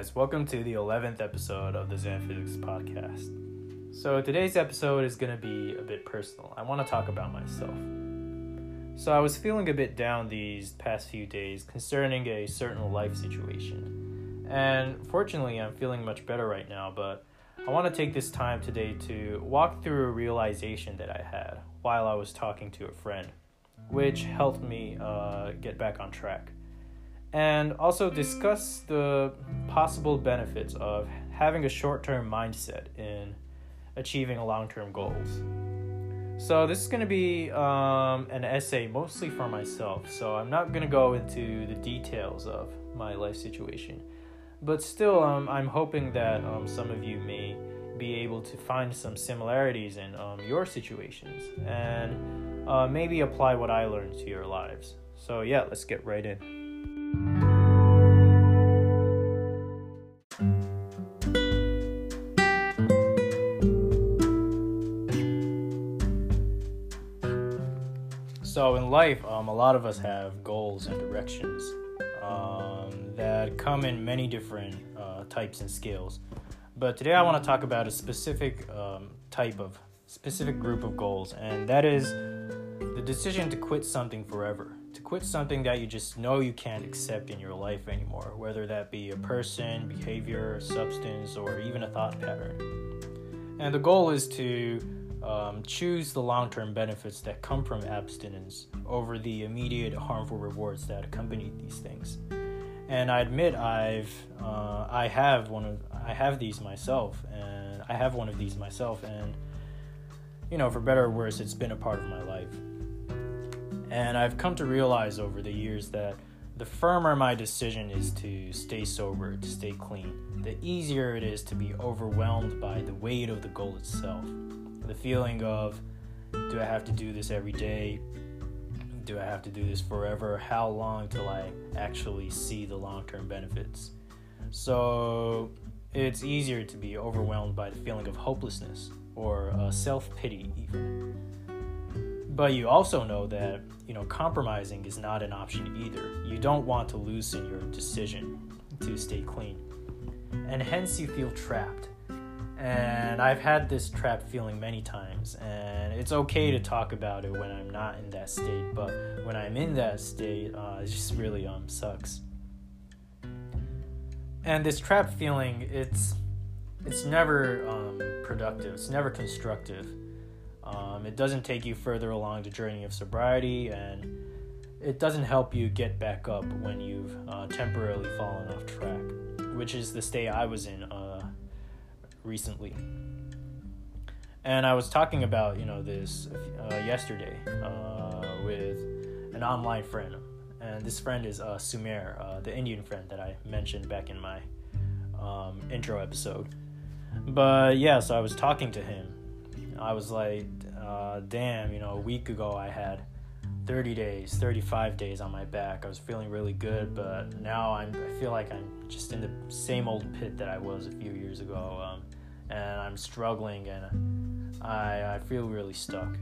guys. Welcome to the 11th episode of the Zen Physics podcast. So, today's episode is going to be a bit personal. I want to talk about myself. So, I was feeling a bit down these past few days concerning a certain life situation. And fortunately, I'm feeling much better right now, but I want to take this time today to walk through a realization that I had while I was talking to a friend, which helped me uh, get back on track and also discuss the possible benefits of having a short term mindset in achieving long term goals. So, this is going to be um, an essay mostly for myself, so I'm not going to go into the details of my life situation. But still, um, I'm hoping that um, some of you may be able to find some similarities in um, your situations and uh, maybe apply what I learned to your lives. So, yeah, let's get right in. So in life, um, a lot of us have goals and directions um, that come in many different uh, types and scales. But today I want to talk about a specific um, type of specific group of goals, and that is the decision to quit something forever. To quit something that you just know you can't accept in your life anymore, whether that be a person, behavior, substance, or even a thought pattern. And the goal is to um, choose the long term benefits that come from abstinence over the immediate harmful rewards that accompany these things. And I admit I've uh, I have one of I have these myself, and I have one of these myself, and you know, for better or worse, it's been a part of my life. And I've come to realize over the years that the firmer my decision is to stay sober, to stay clean, the easier it is to be overwhelmed by the weight of the goal itself the feeling of do I have to do this every day? Do I have to do this forever? How long till I actually see the long term benefits? So it's easier to be overwhelmed by the feeling of hopelessness or uh, self pity, even. But you also know that you know compromising is not an option either. You don't want to loosen your decision to stay clean, and hence you feel trapped and I've had this trap feeling many times, and it's okay to talk about it when I'm not in that state, but when I'm in that state, uh, it just really um sucks. And this trap feeling, it's it's never um, productive. It's never constructive. Um, it doesn't take you further along the journey of sobriety, and it doesn't help you get back up when you've uh, temporarily fallen off track, which is the state I was in. Uh, recently. And I was talking about, you know, this uh, yesterday uh, with an online friend. And this friend is uh, Sumer, uh, the Indian friend that I mentioned back in my um, intro episode. But yeah, so I was talking to him. I was like, uh, damn, you know, a week ago I had 30 days, 35 days on my back. I was feeling really good, but now I'm, I feel like I'm just in the same old pit that I was a few years ago. Um, and I'm struggling and I, I feel really stuck.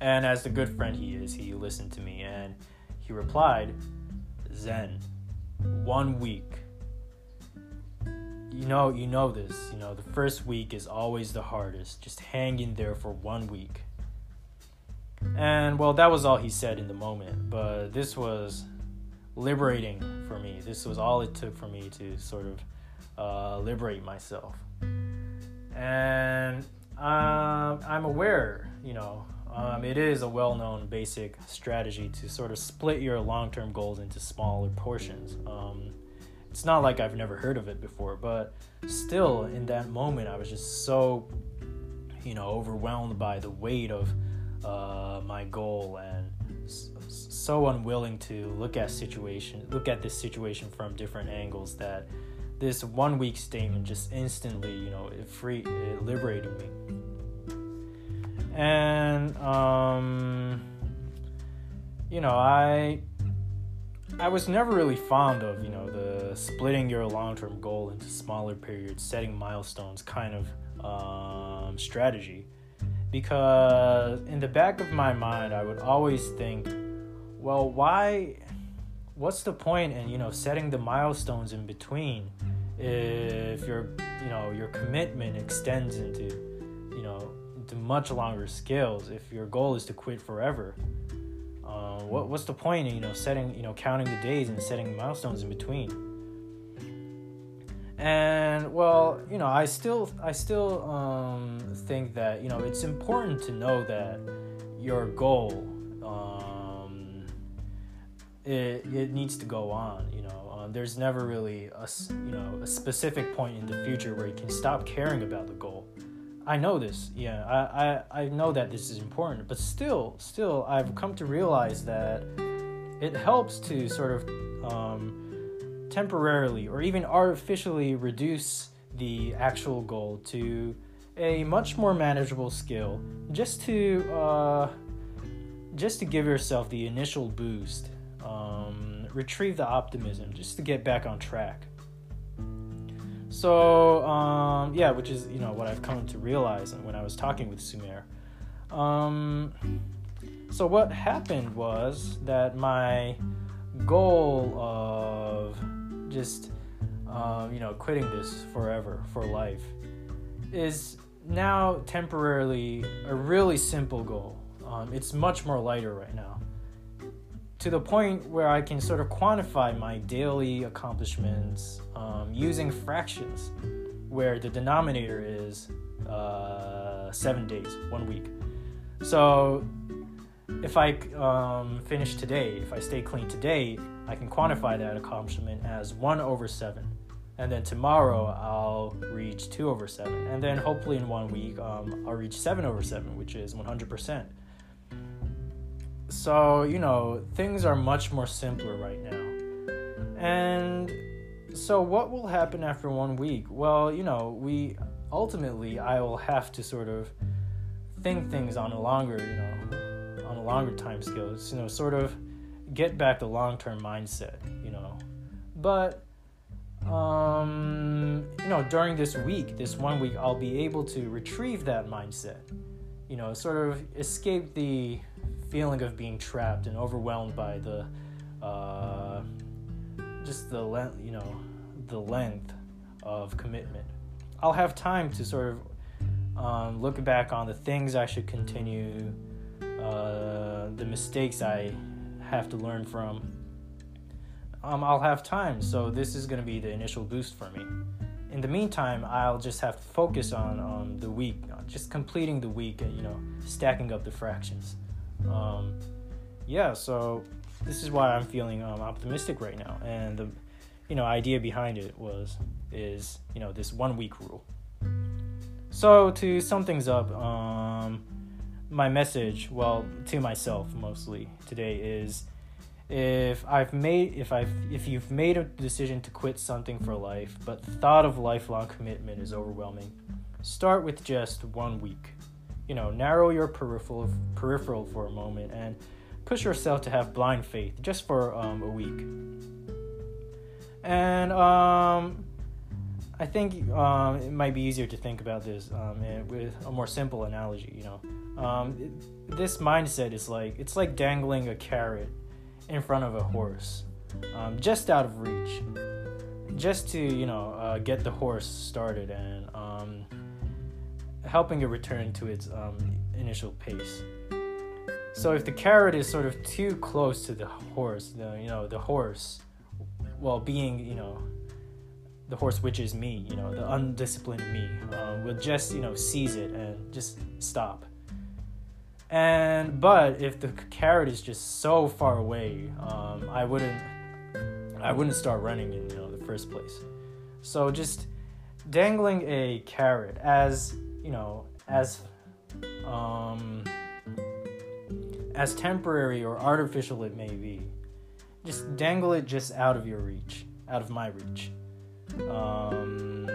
And as the good friend he is, he listened to me and he replied, Zen, one week. You know, you know this. You know, the first week is always the hardest. Just hang in there for one week. And well, that was all he said in the moment, but this was liberating for me. This was all it took for me to sort of uh, liberate myself. And um, I'm aware, you know, um, it is a well known basic strategy to sort of split your long term goals into smaller portions. Um, it's not like I've never heard of it before, but still, in that moment, I was just so, you know, overwhelmed by the weight of uh, my goal and so unwilling to look at situation look at this situation from different angles that this one week statement just instantly, you know, it free it liberated me. And um you know, I I was never really fond of, you know, the splitting your long-term goal into smaller periods, setting milestones kind of um, strategy. Because in the back of my mind, I would always think, well, why what's the point in you know setting the milestones in between if your you know your commitment extends into you know into much longer scales if your goal is to quit forever uh, what, what's the point in you know setting you know counting the days and setting milestones in between? And well you know i still i still um, think that you know it's important to know that your goal um, it, it needs to go on you know. Um, there's never really a you know a specific point in the future where you can stop caring about the goal i know this yeah i i, I know that this is important but still still i've come to realize that it helps to sort of um, temporarily or even artificially reduce the actual goal to a much more manageable skill just to uh, just to give yourself the initial boost um, retrieve the optimism just to get back on track. So um, yeah which is you know what i've come to realize when i was talking with sumer um, so what happened was that my goal of just um, you know quitting this forever for life is now temporarily a really simple goal. Um, it's much more lighter right now. To the point where I can sort of quantify my daily accomplishments um, using fractions, where the denominator is uh, seven days, one week. So if I um, finish today, if I stay clean today, I can quantify that accomplishment as 1 over 7. And then tomorrow I'll reach 2 over 7. And then hopefully in one week um, I'll reach 7 over 7, which is 100%. So, you know, things are much more simpler right now. And so, what will happen after one week? Well, you know, we ultimately, I will have to sort of think things on a longer, you know, on a longer time scale. It's, you know, sort of get back the long term mindset, you know. But um, you know, during this week, this one week, I'll be able to retrieve that mindset. You know, sort of escape the feeling of being trapped and overwhelmed by the uh, just the length, you know, the length of commitment. I'll have time to sort of um, look back on the things I should continue, uh, the mistakes I have to learn from. Um, I'll have time, so this is going to be the initial boost for me. In the meantime, I'll just have to focus on, on the week, just completing the week and, you know, stacking up the fractions. Um, yeah, so this is why I'm feeling um, optimistic right now. And the, you know, idea behind it was, is, you know, this one week rule. So to sum things up, um, my message, well, to myself mostly today is if I've made if I've if you've made a decision to quit something for life, but the thought of lifelong commitment is overwhelming, start with just one week. You know, narrow your peripheral peripheral for a moment and push yourself to have blind faith just for um, a week. And um, I think um, it might be easier to think about this um, with a more simple analogy. You know, um, this mindset is like it's like dangling a carrot in front of a horse, um, just out of reach, just to you know uh, get the horse started and helping it return to its initial pace. So if the carrot is sort of too close to the horse, the, you know the horse, well being you know the horse which is me you know the undisciplined me uh, will just you know seize it and just stop. And but if the carrot is just so far away um, i wouldn't i wouldn't start running in you know the first place. So just dangling a carrot as you know as um as temporary or artificial it may be just dangle it just out of your reach out of my reach um,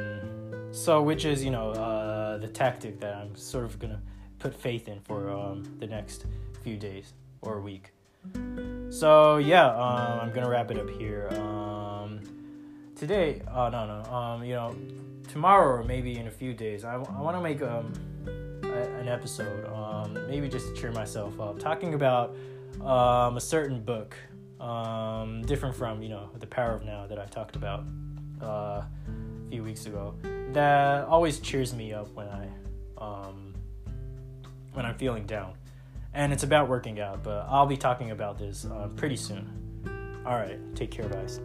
so, which is, you know, uh, the tactic that I'm sort of gonna put faith in for um, the next few days or week. So, yeah, um, I'm gonna wrap it up here. Um, today, oh, no, no, um, you know, tomorrow or maybe in a few days, I, I wanna make um, an episode, um, maybe just to cheer myself up, talking about um, a certain book um, different from you know the power of now that I talked about uh, a few weeks ago. That always cheers me up when I um, when I'm feeling down, and it's about working out. But I'll be talking about this uh, pretty soon. All right, take care, guys.